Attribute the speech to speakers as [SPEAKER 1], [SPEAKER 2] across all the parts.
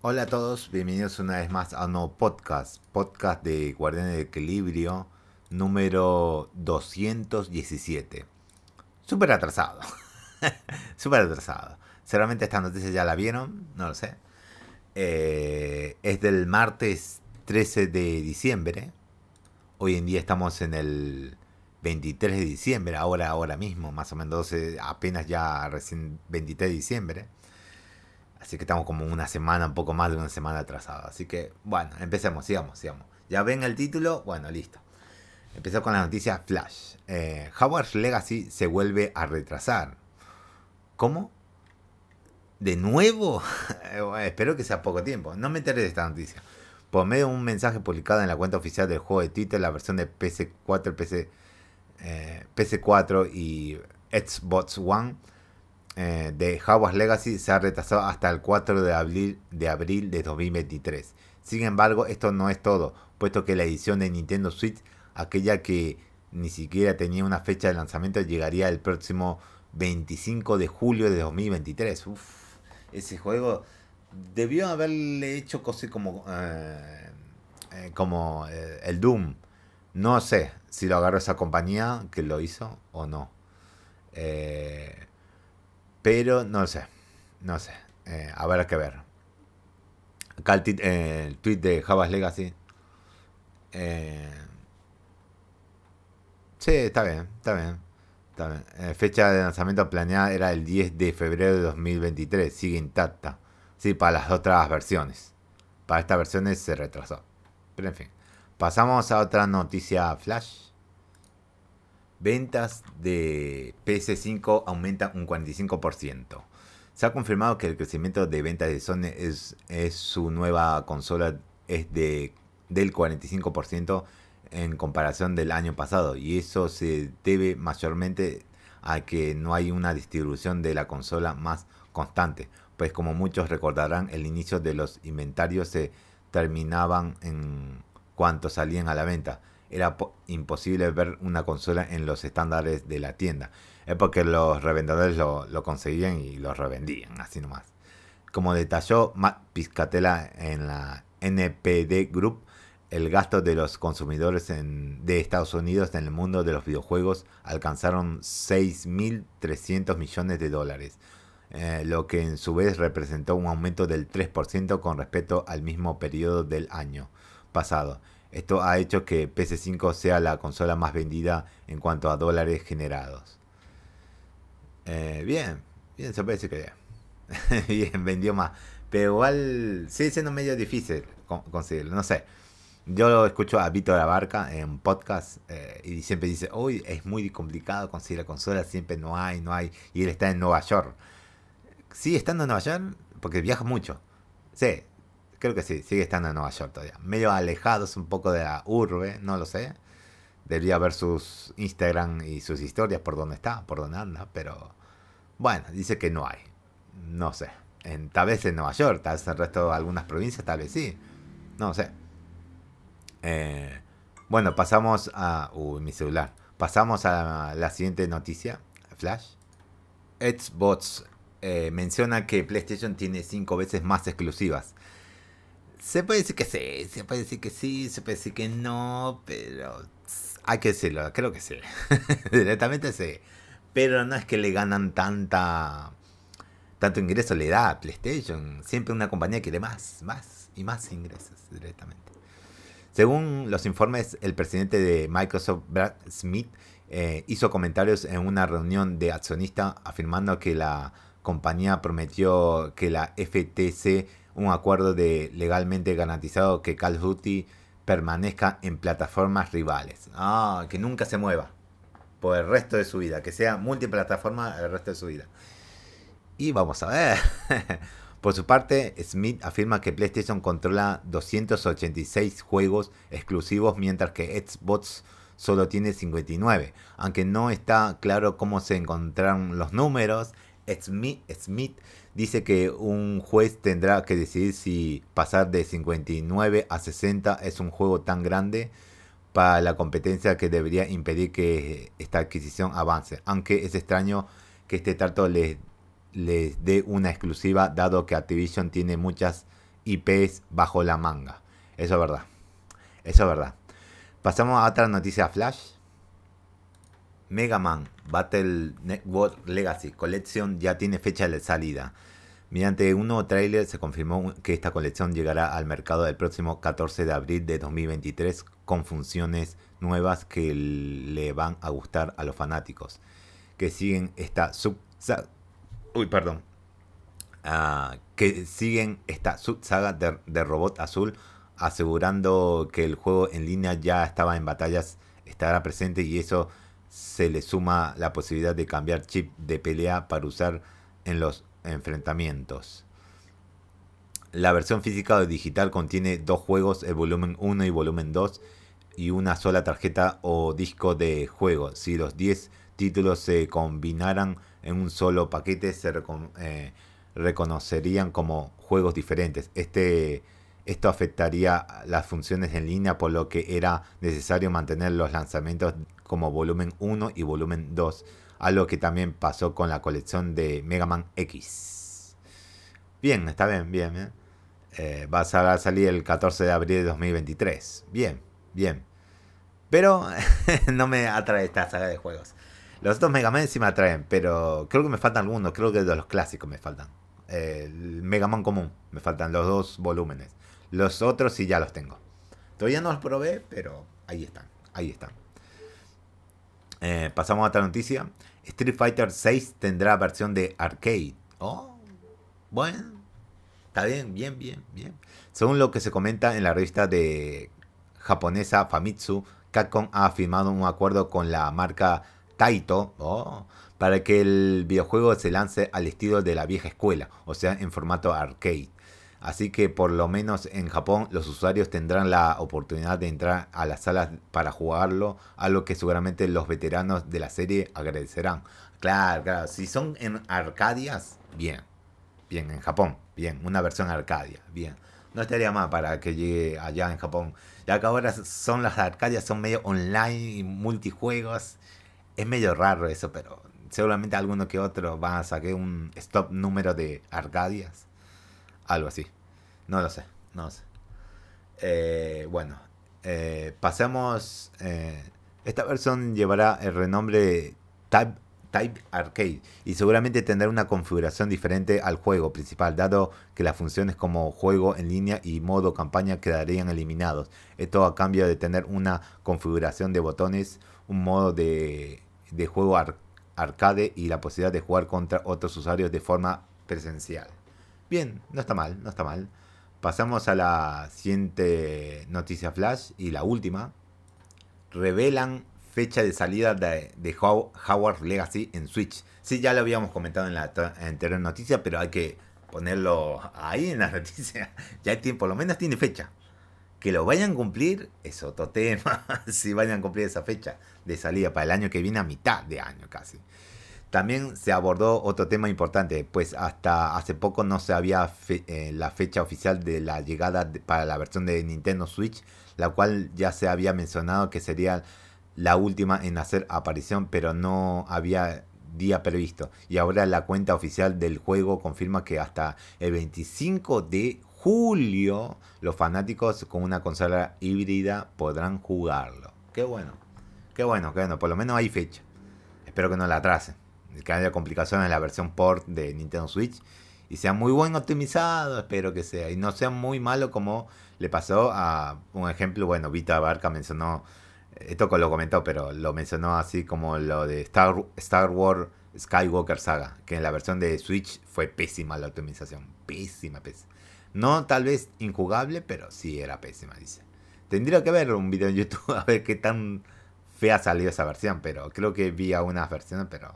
[SPEAKER 1] Hola a todos, bienvenidos una vez más a un nuevo podcast, podcast de Guardianes de Equilibrio número 217. Súper atrasado, súper atrasado. Seguramente esta noticia ya la vieron, no lo sé. Eh, es del martes 13 de diciembre. Hoy en día estamos en el 23 de diciembre, ahora, ahora mismo, más o menos, apenas ya recién 23 de diciembre. Así que estamos como una semana, un poco más de una semana atrasada. Así que, bueno, empecemos, sigamos, sigamos. Ya ven el título, bueno, listo. Empezó con la noticia Flash. Eh, Howard's Legacy se vuelve a retrasar. ¿Cómo? ¿De nuevo? espero que sea poco tiempo. No me enteré de esta noticia. Por medio de un mensaje publicado en la cuenta oficial del juego de Twitter, la versión de PC4, PC, eh, PC4 y Xbox One eh, de Hogwarts Legacy se ha retrasado hasta el 4 de abril, de abril de 2023. Sin embargo, esto no es todo, puesto que la edición de Nintendo Switch, aquella que ni siquiera tenía una fecha de lanzamiento, llegaría el próximo 25 de julio de 2023. Uf, ese juego debió haberle hecho cosas como, eh, eh, como el Doom. No sé si lo agarró esa compañía que lo hizo o no. Pero no sé. No sé. Eh, habrá que ver. Acá el, eh, tweet de Javas Legacy. Eh, sí, está bien, está bien. Está bien. Eh, fecha de lanzamiento planeada era el 10 de febrero de 2023. Sigue intacta. Sí, para las otras versiones. Para estas versiones se retrasó. Pero en fin. Pasamos a otra noticia flash. Ventas de PS5 aumentan un 45%. Se ha confirmado que el crecimiento de ventas de Sony es, su nueva consola es de, del 45% en comparación del año pasado y eso se debe mayormente a que no hay una distribución de la consola más constante, pues como muchos recordarán el inicio de los inventarios se terminaban en cuanto salían a la venta era imposible ver una consola en los estándares de la tienda. Es porque los revendedores lo, conseguían y lo revendían, así nomás. Como detalló Matt Piscatella en la NPD Group, el gasto de los consumidores de Estados Unidos en el mundo de los videojuegos alcanzaron 6.300 millones de dólares, eh, lo que en su vez representó un aumento del 3% con respecto al mismo periodo del año pasado. Esto ha hecho que PS5 sea la consola más vendida en cuanto a dólares generados. Eh, bien, bien, se decir que bien, vendió más. Pero igual sigue siendo medio difícil conseguirlo, no sé. Yo escucho a Víctor Abarca en podcast eh, y siempre dice, uy, es muy complicado conseguir la consola, siempre no hay, no hay. Y él está en Nueva York. ¿Sigue estando en Nueva York? Porque viaja mucho. Sí, Creo que sí, sigue estando en Nueva York todavía. Medio alejados un poco de la urbe, no lo sé. Debería ver sus Instagram y sus historias por dónde está, por dónde anda, pero bueno, dice que no hay. No sé. En, tal vez en Nueva York, tal vez en el resto de algunas provincias, tal vez sí. No sé. Eh, bueno, pasamos a. Uy, mi celular. Pasamos a la, siguiente noticia. Flash. Xbox eh, menciona que PlayStation tiene 5 veces más exclusivas. Se puede decir que sí, se puede decir que sí, se puede decir que no, pero hay que decirlo, creo que sí. Directamente sí. Pero no es que le ganan tanta tanto ingreso le da a PlayStation. Siempre una compañía quiere más, más y más ingresos directamente. Según los informes, el presidente de Microsoft, Brad Smith, eh, hizo comentarios en una reunión de accionistas afirmando que la compañía prometió que la FTC un acuerdo de legalmente garantizado que Call of Duty permanezca en plataformas rivales. Ah, que nunca se mueva por el resto de su vida, que sea multiplataforma el resto de su vida. Y vamos a ver. por su parte, Smith afirma que PlayStation controla 286 juegos exclusivos, mientras que Xbox solo tiene 59. Aunque no está claro cómo se encontraron los números, Smith, dice que un juez tendrá que decidir si pasar de 59 a 60 es un juego tan grande para la competencia que debería impedir que esta adquisición avance. Aunque es extraño que este trato les, les dé una exclusiva dado que Activision tiene muchas IPs bajo la manga. Eso es verdad. Eso es verdad. Pasamos a otra noticia flash. Mega Man Battle Network Legacy Collection ya tiene fecha de salida. Mediante un nuevo tráiler se confirmó que esta colección llegará al mercado el próximo 14 de abril de 2023 con funciones nuevas que le van a gustar a los fanáticos que siguen esta sub uy perdón ah, que siguen esta sub saga de, de robot azul asegurando que el juego en línea ya estaba en batallas estará presente y eso se le suma la posibilidad de cambiar chip de pelea para usar en los enfrentamientos. La versión física o digital contiene dos juegos, el volumen 1 y volumen 2, y una sola tarjeta o disco de juego. Si los 10 títulos se combinaran en un solo paquete, se eh, reconocerían como juegos diferentes. Este, esto afectaría las funciones en línea, por lo que era necesario mantener los lanzamientos como volumen 1 y volumen 2, algo que también pasó con la colección de Mega Man X. Bien, está bien, bien. ¿eh? Eh, va a salir el 14 de abril de 2023. Bien, bien. Pero no me atrae esta saga de juegos. Los otros Mega Man sí me atraen, pero creo que me faltan algunos. Creo que de los clásicos me faltan. el Mega Man común, me faltan los dos volúmenes. Los otros sí ya los tengo. Todavía no los probé, pero ahí están. Ahí están. Eh, pasamos a otra noticia. Street Fighter 6 tendrá versión de arcade. Oh, bueno. Está bien, bien, bien, bien. Según lo que se comenta en la revista de japonesa Famitsu, Capcom ha firmado un acuerdo con la marca Taito oh, para que el videojuego se lance al estilo de la vieja escuela, o sea, en formato arcade. Así que por lo menos en Japón los usuarios tendrán la oportunidad de entrar a las salas para jugarlo, algo que seguramente los veteranos de la serie agradecerán. Claro, claro, si son en Arcadias, bien. Bien, en Japón, bien, una versión Arcadia, bien. No estaría mal para que llegue allá en Japón. Ya que ahora son las Arcadias, son medio online y multijuegos. Es medio raro eso, pero seguramente alguno que otro va a sacar un stop número de Arcadias algo así. No lo sé, no lo sé. Eh, bueno, eh, pasemos. Eh, esta versión llevará el renombre Type, Type Arcade y seguramente tendrá una configuración diferente al juego principal, dado que las funciones como juego en línea y modo campaña quedarían eliminados. Esto a cambio de tener una configuración de botones, un modo de, de juego arcade y la posibilidad de jugar contra otros usuarios de forma presencial. Bien, no está mal, no está mal. Pasamos a la siguiente noticia flash y la última. Revelan fecha de salida de, Howard Legacy en Switch. Sí, ya lo habíamos comentado en la anterior noticia, pero hay que ponerlo ahí en la noticia. Ya tiene, por lo menos tiene fecha. Que lo vayan a cumplir es otro tema. si vayan a cumplir esa fecha de salida para el año que viene, a mitad de año casi. También se abordó otro tema importante, pues hasta hace poco no se había eh, la fecha oficial de la llegada para la versión de Nintendo Switch, la cual ya se había mencionado que sería la última en hacer aparición, pero no había día previsto. Y ahora la cuenta oficial del juego confirma que hasta el 25 de julio los fanáticos con una consola híbrida podrán jugarlo. Qué bueno, qué bueno, qué bueno, por lo menos hay fecha. Espero que no la atrasen que haya complicaciones en la versión port de Nintendo Switch y sea muy buen optimizado, espero que sea, y no sea muy malo como le pasó a un ejemplo, bueno, Vita Barca mencionó, esto lo comentó, pero lo mencionó así como lo de Star, Star Wars Skywalker Saga, que en la versión de Switch fue pésima la optimización, pésima, pésima. No tal vez injugable, pero sí era pésima, dice. Tendría que ver un video en YouTube a ver qué tan fea salió esa versión, pero creo que vi algunas versiones, pero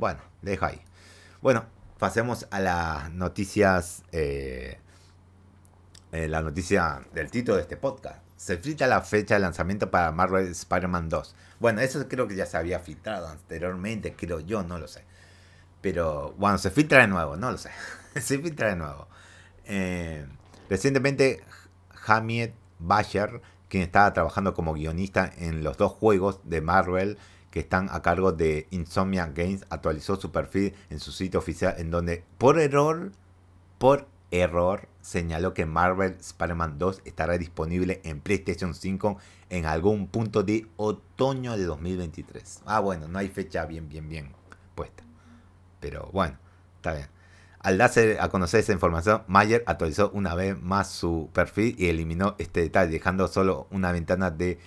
[SPEAKER 1] bueno, deja ahí. Bueno, pasemos a las noticias. Eh, eh, la noticia del título de este podcast. Se filtra la fecha de lanzamiento para Marvel Spider-Man 2. Bueno, eso creo que ya se había filtrado anteriormente, creo yo, no lo sé. Pero bueno, se filtra de nuevo, no lo sé. se filtra de nuevo. Eh, recientemente, Hamiet Basher, quien estaba trabajando como guionista en los dos juegos de Marvel que están a cargo de Insomnia Games actualizó su perfil en su sitio oficial en donde por error, por Error señaló que Marvel Spider-Man 2 estará disponible en PlayStation 5 en algún punto de otoño de 2023. Ah, bueno, no hay fecha bien, bien, bien puesta. Pero bueno, está bien. Al darse a conocer esa información, Mayer actualizó una vez más su perfil y eliminó este detalle, dejando solo una ventana de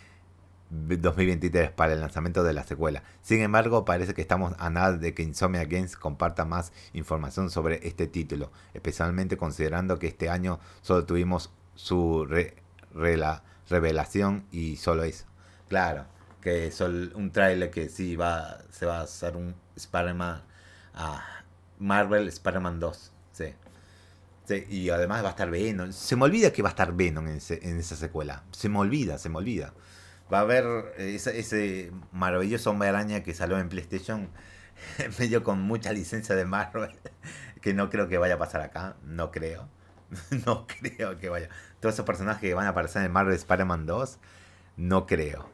[SPEAKER 1] 2023 para el lanzamiento de la secuela. Sin embargo, parece que estamos a nada de que Insomnia Games comparta más información sobre este título, especialmente considerando que este año solo tuvimos su revelación y solo eso. Claro, que es un trailer que sí va, se va a hacer un Spider-Man, ah, Marvel Spider-Man 2, sí. sí. Y además va a estar Venom. Se me olvida que va a estar Venom en, en esa secuela. Se me olvida, se me olvida va a haber eh, ese, maravilloso hombre araña que salió en PlayStation, medio con mucha licencia de Marvel, que no creo que vaya a pasar acá, no creo. no creo que vaya. Todos esos personajes que van a aparecer en Marvel Spider-Man 2, no creo.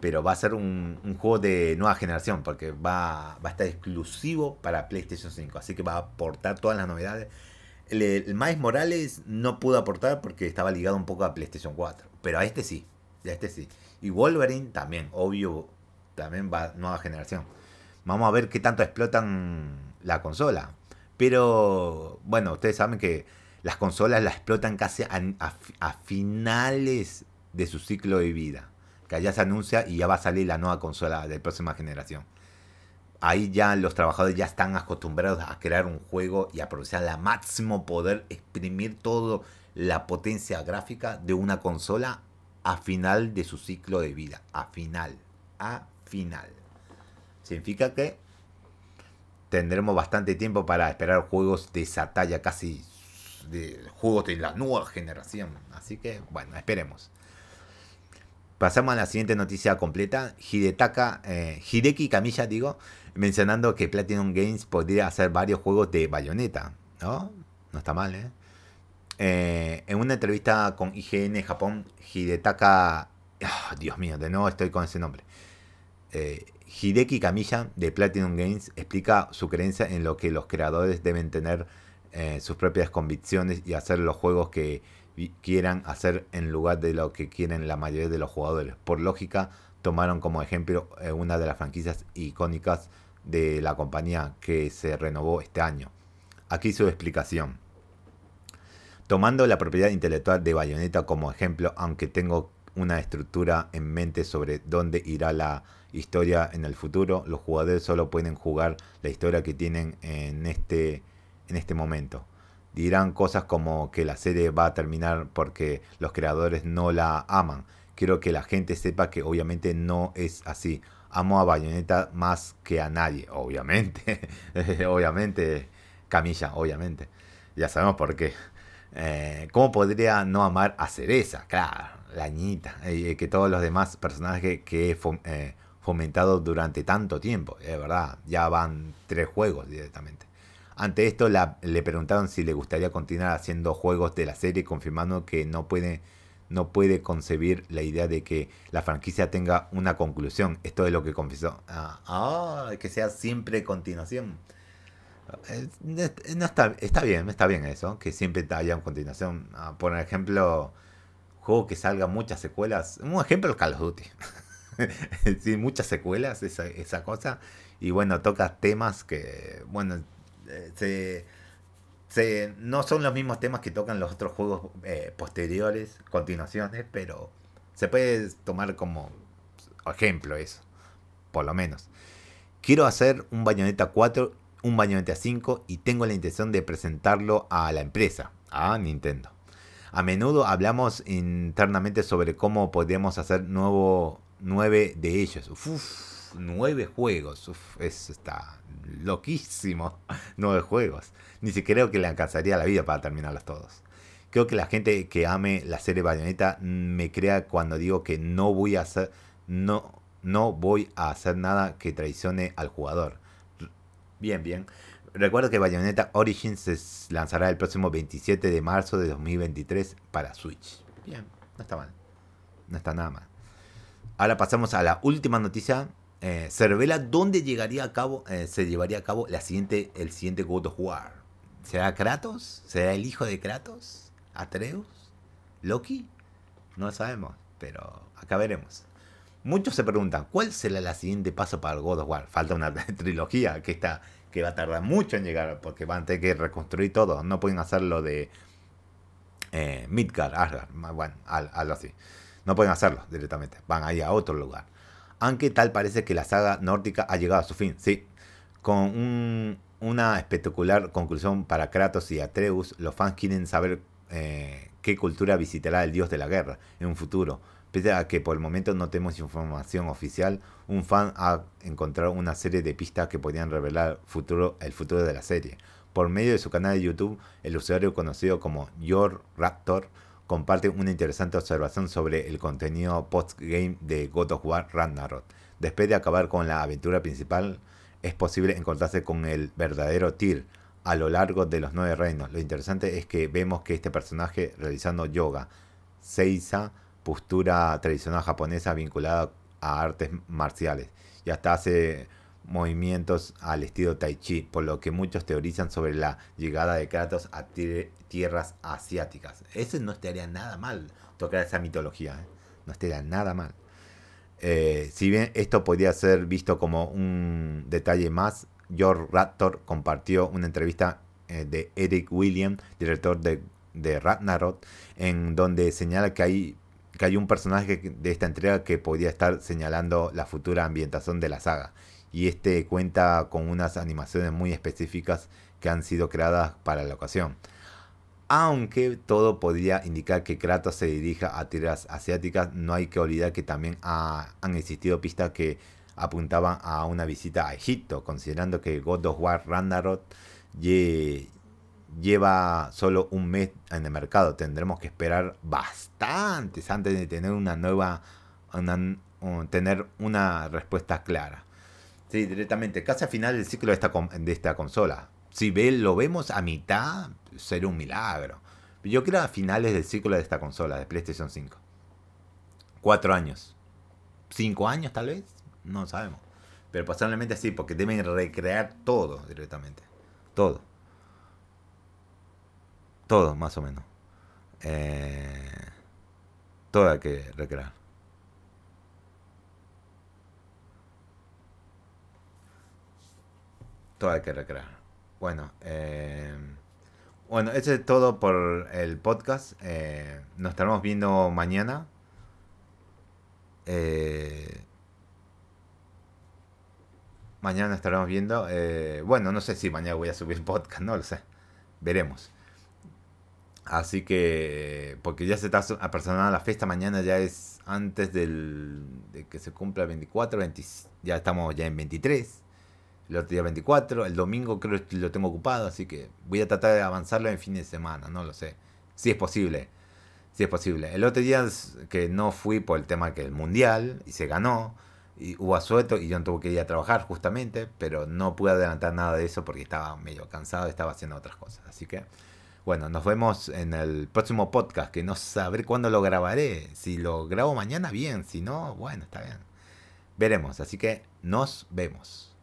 [SPEAKER 1] Pero va a ser un, juego de nueva generación, porque va, va, a estar exclusivo para PlayStation 5. Así que va a aportar todas las novedades. El, el Miles Morales no pudo aportar porque estaba ligado un poco a PlayStation 4. Pero a este sí. A este sí. Y Wolverine también, obvio, también va nueva generación. Vamos a ver qué tanto explotan la consola. Pero bueno, ustedes saben que las consolas la explotan casi a, finales de su ciclo de vida. Que allá se anuncia y ya va a salir la nueva consola de próxima generación. Ahí ya los trabajadores ya están acostumbrados a crear un juego y aprovechar al máximo poder exprimir toda la potencia gráfica de una consola a final de su ciclo de vida. A final. A final. Significa que tendremos bastante tiempo para esperar juegos de esa talla, casi de juegos de la nueva generación. Así que, bueno, esperemos. Pasamos a la siguiente noticia completa. Hidetaka, eh, Hideki Kamiya, digo, mencionando que Platinum Games podría hacer varios juegos de bayoneta. ¿No? No está mal, ¿eh? Eh, en una entrevista con IGN Japón, Hidetaka. Ah, Dios mío, de nuevo estoy con ese nombre. Eh, Hideki Kamiya de Platinum Games explica su creencia en lo que los creadores deben tener eh, sus propias convicciones y hacer los juegos que quieran hacer en lugar de lo que quieren la mayoría de los jugadores. Por lógica, tomaron como ejemplo una de las franquicias icónicas de la compañía que se renovó este año. Aquí su explicación. Tomando la propiedad intelectual de Bayonetta como ejemplo, aunque tengo una estructura en mente sobre dónde irá la historia en el futuro, los jugadores solo pueden jugar la historia que tienen en este, en este momento. Dirán cosas como que la serie va a terminar porque los creadores no la aman. Quiero que la gente sepa que obviamente no es así. Amo a Bayonetta más que a nadie, obviamente. obviamente, Camilla, obviamente. Ya sabemos por qué. Eh, ¿Cómo podría no amar a Cereza? Claro, la añita. Y que todos los demás personajes que he eh, fomentado durante tanto tiempo. Es verdad, ya van tres juegos directamente. Ante esto le preguntaron si le gustaría continuar haciendo juegos de la serie, confirmando que no puede, no puede concebir la idea de que la franquicia tenga una conclusión. Esto es lo que confesó. Ah, ah que sea siempre continuación. Eh, no está, está bien, está bien eso, que siempre haya una continuación. Ah, por ejemplo, juego que salga muchas secuelas. Un ejemplo es Call of Duty. sí, muchas secuelas, esa, esa cosa. Y bueno, toca temas que, bueno, eh, se, se, no son los mismos temas que tocan los otros juegos eh, posteriores, continuaciones, pero se puede tomar como ejemplo eso, por lo menos. Quiero hacer un Bayonetta 4 un Bayonetta 5 y tengo la intención de presentarlo a la empresa, a Nintendo. A menudo hablamos internamente sobre cómo podríamos hacer nuevo, nueve de ellos. Uf, nueve juegos. Uf, eso está loquísimo. nueve juegos. Ni siquiera creo que le alcanzaría la vida para terminarlos todos. Creo que la gente que ame la serie Bayonetta me crea cuando digo que no voy a hacer, no, no voy a hacer nada que traicione al jugador. Bien, bien. Recuerdo que Bayonetta Origins se lanzará el próximo 27 de marzo de 2023 para Switch. Bien, no está mal. No está nada mal. Ahora pasamos a la última noticia. Eh, se revela dónde llegaría a cabo, eh, se llevaría a cabo la siguiente, el siguiente God of War. ¿Será Kratos? ¿Será el hijo de Kratos? ¿Atreus? ¿Loki? No lo sabemos, pero acá veremos. Muchos se preguntan, ¿cuál será el siguiente paso para God of War? Falta una trilogía que está que va a tardar mucho en llegar porque van a tener que reconstruir todo. No pueden hacerlo de eh, Midgard, Asgard, bueno, algo así. No pueden hacerlo directamente. Van a ir a otro lugar. Aunque tal parece que la saga nórdica ha llegado a su fin, sí. Con una espectacular conclusión para Kratos y Atreus, los fans quieren saber eh, qué cultura visitará el dios de la guerra en un futuro. Pese a que por el momento no tenemos información oficial, un fan ha encontrado una serie de pistas que podrían revelar futuro, el futuro de la serie. Por medio de su canal de YouTube, el usuario conocido como Your Raptor comparte una interesante observación sobre el contenido post-game de God of War Ragnarok. Después de acabar con la aventura principal, es posible encontrarse con el verdadero Tyr a lo largo de los nueve reinos. Lo interesante es que vemos que este personaje realizando yoga, Seiza, postura tradicional japonesa vinculada a artes marciales y hasta hace movimientos al estilo tai chi, por lo que muchos teorizan sobre la llegada de Kratos a tierras asiáticas. Eso no estaría nada mal, tocar esa mitología, ¿eh? no estaría nada mal. Eh, si bien esto podría ser visto como un detalle más, George Raptor compartió una entrevista eh, de Eric William, director de, de en donde señala que hay que hay un personaje de esta entrega que podría estar señalando la futura ambientación de la saga. Y este cuenta con unas animaciones muy específicas que han sido creadas para la ocasión. Aunque todo podría indicar que Kratos se dirija a tierras asiáticas, no hay que olvidar que también han existido pistas que apuntaban a una visita a Egipto, considerando que God of War Ragnarok lleva solo un mes en el mercado. Tendremos que esperar bastantes antes de tener una nueva, tener una respuesta clara. Sí, directamente, casi al final del ciclo de esta, de esta consola. Si ve, lo vemos a mitad, será un milagro. Yo creo a finales del ciclo de esta consola, de PlayStation 5. Cuatro años. Cinco años tal vez, no sabemos. Pero posiblemente sí, porque deben recrear todo directamente. Todo. Todo, más o menos. Eh, todo hay que recrear. Todo hay que recrear. Bueno, eh, bueno, eso es todo por el podcast. Eh, nos estaremos viendo mañana. mañana estaremos viendo. bueno, no sé si mañana voy a subir podcast, no lo sé. Veremos. Así que, porque ya se está apersonando la fiesta, mañana ya es antes del, de que se cumpla el 24, ya estamos ya en 23, el otro día 24, el domingo creo que lo tengo ocupado, así que voy a tratar de avanzarlo en fin de semana, no lo sé, si es posible, si es posible. El otro día que no fui por el tema que el mundial y se ganó, y hubo asueto y yo no tuve que ir a trabajar justamente, pero no pude adelantar nada de eso porque estaba medio cansado, estaba haciendo otras cosas, así que... Bueno, nos vemos en el próximo podcast, que no sabré cuándo lo grabaré. Si lo grabo mañana, bien. Si no, bueno, está bien. Veremos. Así que nos vemos.